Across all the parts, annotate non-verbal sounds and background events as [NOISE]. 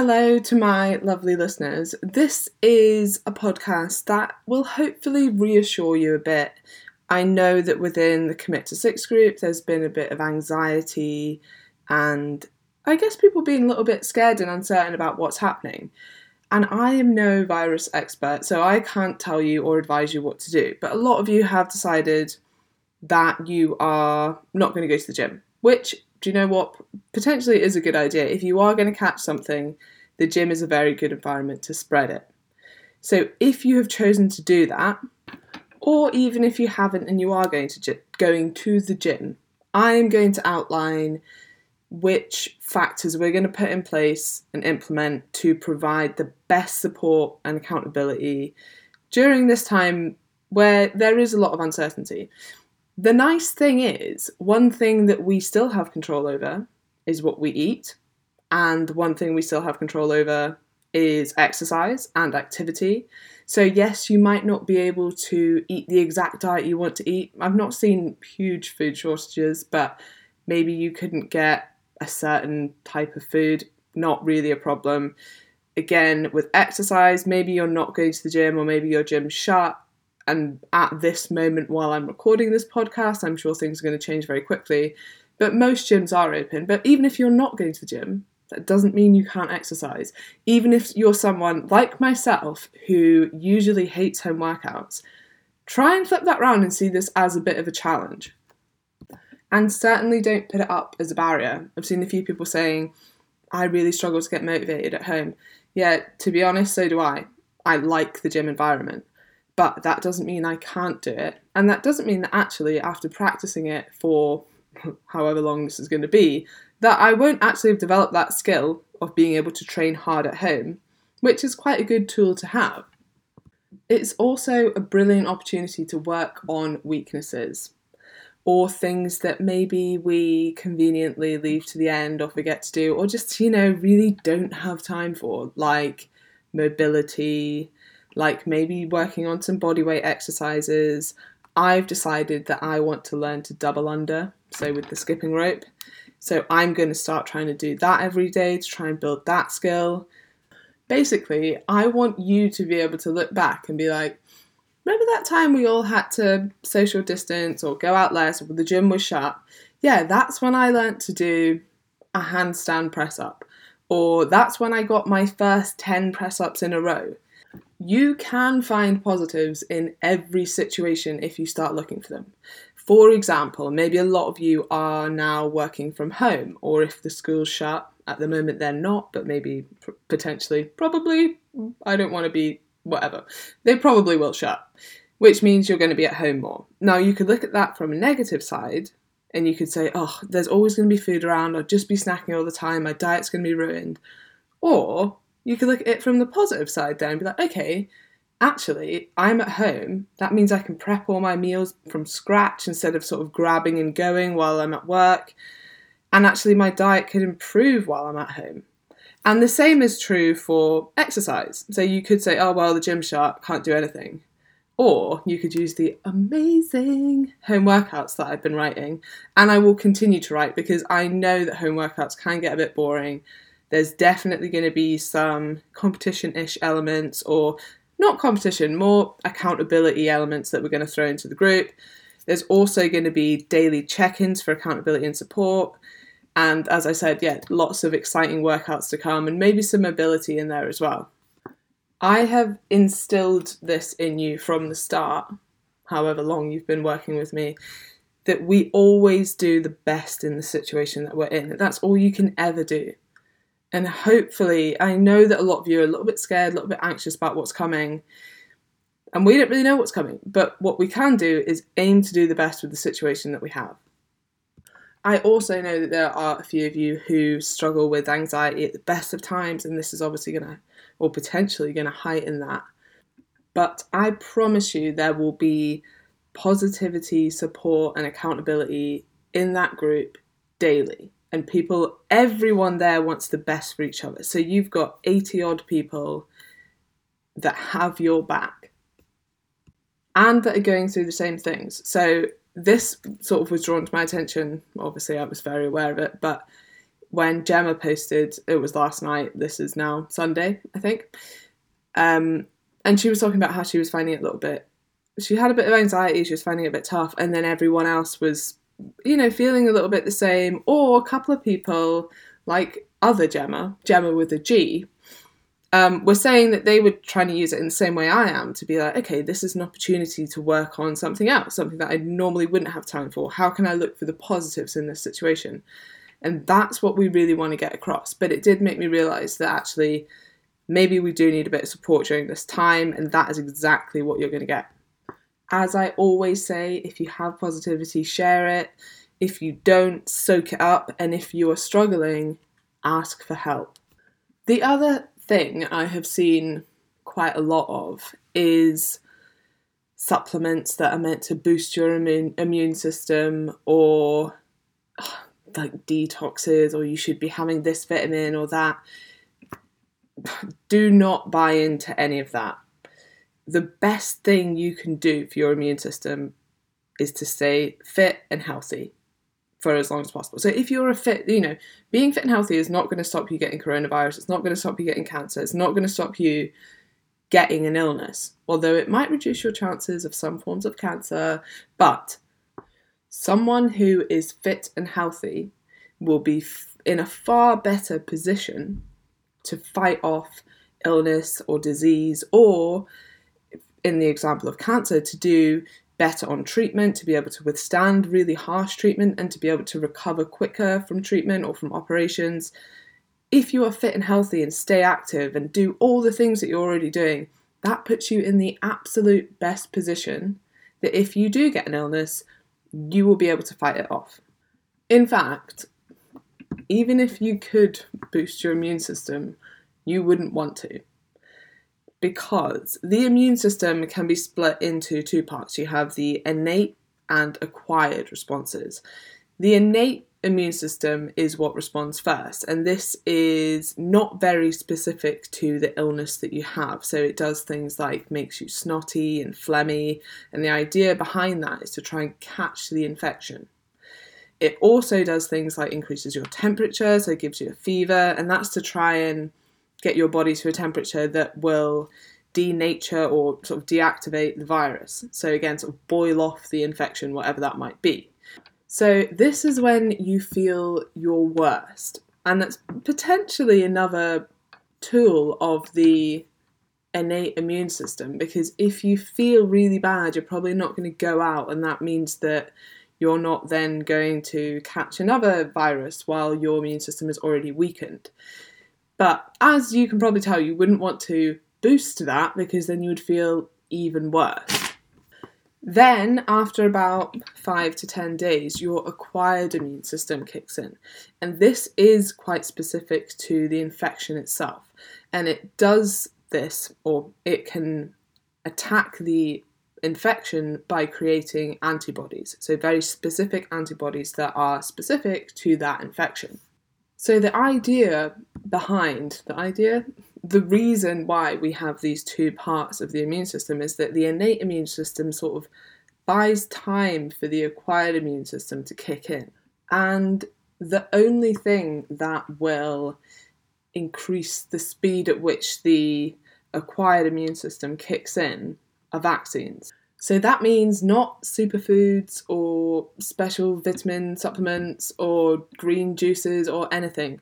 Hello to my lovely listeners. This is a podcast that will hopefully reassure you a bit. I know that within the Commit to Six group, there's been a bit of anxiety and I guess people being a little bit scared and uncertain about what's happening. And I am no virus expert, so I can't tell you or advise you what to do. But a lot of you have decided that you are not going to go to the gym, which, do you know what? Potentially is a good idea. If you are going to catch something, the gym is a very good environment to spread it. So if you have chosen to do that, or even if you haven't and you are going to going to the gym, I am going to outline which factors we're going to put in place and implement to provide the best support and accountability during this time where there is a lot of uncertainty. The nice thing is, one thing that we still have control over is what we eat, and one thing we still have control over is exercise and activity. So, yes, you might not be able to eat the exact diet you want to eat. I've not seen huge food shortages, but maybe you couldn't get a certain type of food, not really a problem. Again, with exercise, maybe you're not going to the gym or maybe your gym's shut. And at this moment, while I'm recording this podcast, I'm sure things are going to change very quickly. But most gyms are open. But even if you're not going to the gym, that doesn't mean you can't exercise. Even if you're someone like myself who usually hates home workouts, try and flip that around and see this as a bit of a challenge. And certainly don't put it up as a barrier. I've seen a few people saying, I really struggle to get motivated at home. Yeah, to be honest, so do I. I like the gym environment. But that doesn't mean I can't do it. And that doesn't mean that actually, after practicing it for [LAUGHS] however long this is going to be, that I won't actually have developed that skill of being able to train hard at home, which is quite a good tool to have. It's also a brilliant opportunity to work on weaknesses or things that maybe we conveniently leave to the end or forget to do, or just, you know, really don't have time for, like mobility, like maybe working on some bodyweight exercises. I've decided that I want to learn to double under, so with the skipping rope. So I'm going to start trying to do that every day to try and build that skill. Basically, I want you to be able to look back and be like, remember that time we all had to social distance or go out less or the gym was shut? Yeah, that's when I learnt to do a handstand press up. Or that's when I got my first 10 press ups in a row. You can find positives in every situation if you start looking for them. For example, maybe a lot of you are now working from home, or if the school's shut, at the moment they're not, but maybe potentially, probably, I don't want to be whatever. They probably will shut, which means you're going to be at home more. Now, you could look at that from a negative side and you could say, oh, there's always going to be food around, I'll just be snacking all the time, my diet's going to be ruined. Or you could look at it from the positive side there and be like, okay, actually, I'm at home. That means I can prep all my meals from scratch instead of sort of grabbing and going while I'm at work. And actually, my diet could improve while I'm at home. And the same is true for exercise. So you could say, oh, well, the gym shut, can't do anything. Or you could use the amazing home workouts that I've been writing. And I will continue to write because I know that home workouts can get a bit boring. There's definitely going to be some competition ish elements or not competition, more accountability elements that we're going to throw into the group. There's also going to be daily check ins for accountability and support. And as I said, yeah, lots of exciting workouts to come and maybe some mobility in there as well. I have instilled this in you from the start, however long you've been working with me, that we always do the best in the situation that we're in. That's all you can ever do. And hopefully, I know that a lot of you are a little bit scared, a little bit anxious about what's coming. And we don't really know what's coming. But what we can do is aim to do the best with the situation that we have. I also know that there are a few of you who struggle with anxiety at the best of times, and this is obviously going to, or potentially going to heighten that. But I promise you, there will be positivity, support, and accountability in that group daily and people, everyone there wants the best for each other. So you've got 80 odd people that have your back and that are going through the same things. So this sort of was drawn to my attention. Obviously, I was very aware of it, but when Gemma posted, it was last night, this is now Sunday, I think. Um, and she was talking about how she was finding it a little bit, she had a bit of anxiety, she was finding it a bit tough, and then everyone else was, you know, feeling a little bit the same, or a couple of people, like other Gemma, Gemma with a G, um, were saying that they were trying to use it in the same way I am to be like, okay, this is an opportunity to work on something else, something that I normally wouldn't have time for. How can I look for the positives in this situation? And that's what we really want to get across. But it did make me realize that actually, maybe we do need a bit of support during this time, and that is exactly what you're going to get. As I always say, if you have positivity, share it. If you don't, soak it up. And if you are struggling, ask for help. The other thing I have seen quite a lot of is supplements that are meant to boost your immune, immune system or like detoxes or you should be having this vitamin or that. Do not buy into any of that. The best thing you can do for your immune system is to stay fit and healthy for as long as possible. So if you're a fit, you know, being fit and healthy is not going to stop you getting coronavirus. It's not going to stop you getting cancer. It's not going to stop you getting an illness, although it might reduce your chances of some forms of cancer. But someone who is fit and healthy will be in a far better position to fight off illness or disease, or in the example of cancer, to do better on treatment, to be able to withstand really harsh treatment, and to be able to recover quicker from treatment or from operations. If you are fit and healthy and stay active and do all the things that you're already doing, that puts you in the absolute best position that if you do get an illness, you will be able to fight it off. In fact, even if you could boost your immune system, you wouldn't want to because the immune system can be split into two parts. You have the innate and acquired responses. The innate immune system is what responds first, and this is not very specific to the illness that you have. So it does things like makes you snotty and phlegmy, and the idea behind that is to try and catch the infection. It also does things like increases your temperature, so it gives you a fever, and that's to try and get your body to a temperature that will denature or sort of deactivate the virus. So, again, sort of boil off the infection, whatever that might be. So, this is when you feel your worst, and that's potentially another tool of the innate immune system because if you feel really bad, you're probably not going to go out, and that means that you're not then going to catch another virus while your immune system is already weakened. But as you can probably tell, you wouldn't want to boost that because then you would feel even worse. Then, after about five to 10 days, your acquired immune system kicks in. And this is quite specific to the infection itself. And it does this, or it can attack the infection by creating antibodies. So, very specific antibodies that are specific to that infection. So, the idea behind the idea, the reason why we have these two parts of the immune system is that the innate immune system sort of buys time for the acquired immune system to kick in. And the only thing that will increase the speed at which the acquired immune system kicks in are vaccines. So that means not superfoods or special vitamin supplements or green juices or anything.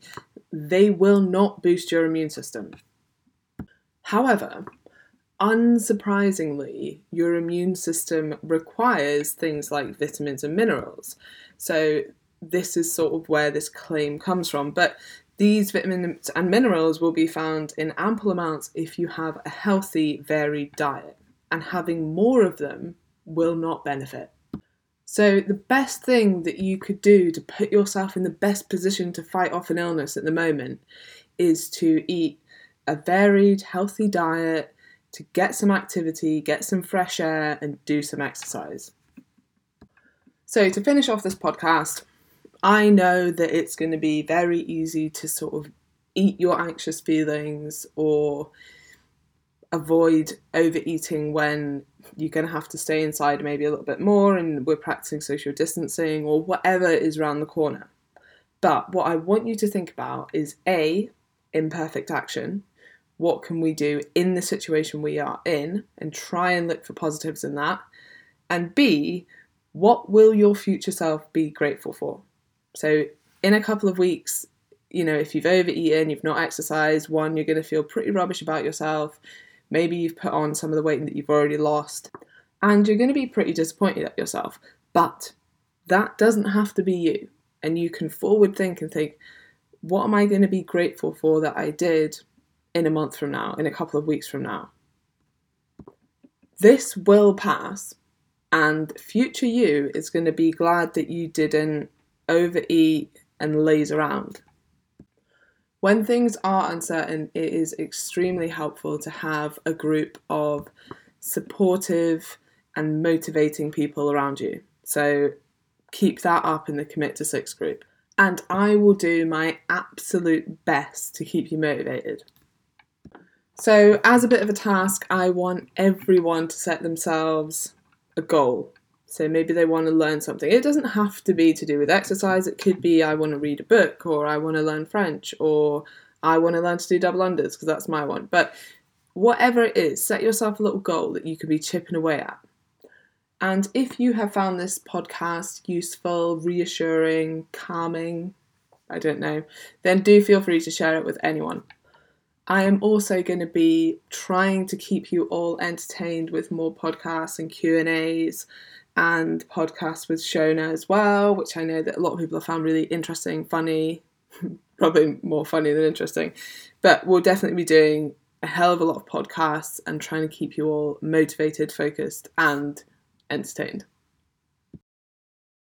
They will not boost your immune system. However, unsurprisingly, your immune system requires things like vitamins and minerals. So, this is sort of where this claim comes from. But these vitamins and minerals will be found in ample amounts if you have a healthy, varied diet and having more of them will not benefit. So, the best thing that you could do to put yourself in the best position to fight off an illness at the moment is to eat a varied, healthy diet, to get some activity, get some fresh air, and do some exercise. So, to finish off this podcast, I know that it's going to be very easy to sort of eat your anxious feelings or avoid overeating when you're going to have to stay inside maybe a little bit more and we're practicing social distancing or whatever is around the corner. But what I want you to think about is A, imperfect action. What can we do in the situation we are in and try and look for positives in that? And B, what will your future self be grateful for? So, in a couple of weeks, you know, if you've overeaten, you've not exercised, one, you're going to feel pretty rubbish about yourself. Maybe you've put on some of the weight that you've already lost, and you're going to be pretty disappointed at yourself. But that doesn't have to be you. And you can forward think and think, what am I going to be grateful for that I did in a month from now, in a couple of weeks from now? This will pass, and future you is going to be glad that you didn't overeat and laze around. When things are uncertain, it is extremely helpful to have a group of supportive and motivating people around you. So keep that up in the Commit to Six group. And I will do my absolute best to keep you motivated. So, as a bit of a task, I want everyone to set themselves a goal. So, maybe they want to learn something. It doesn't have to be to do with exercise, it could be I want to read a book, or I want to learn French, or I want to learn to do double unders, because that's my one. But whatever it is, set yourself a little goal that you could be chipping away at. And if you have found this podcast useful, reassuring, calming, I don't know, then do feel free to share it with anyone. I am also going to be trying to keep you all entertained with more podcasts and Q&As and podcasts with Shona as well, which I know that a lot of people have found really interesting, funny, [LAUGHS] probably more funny than interesting. But we'll definitely be doing a hell of a lot of podcasts and trying to keep you all motivated, focused and entertained.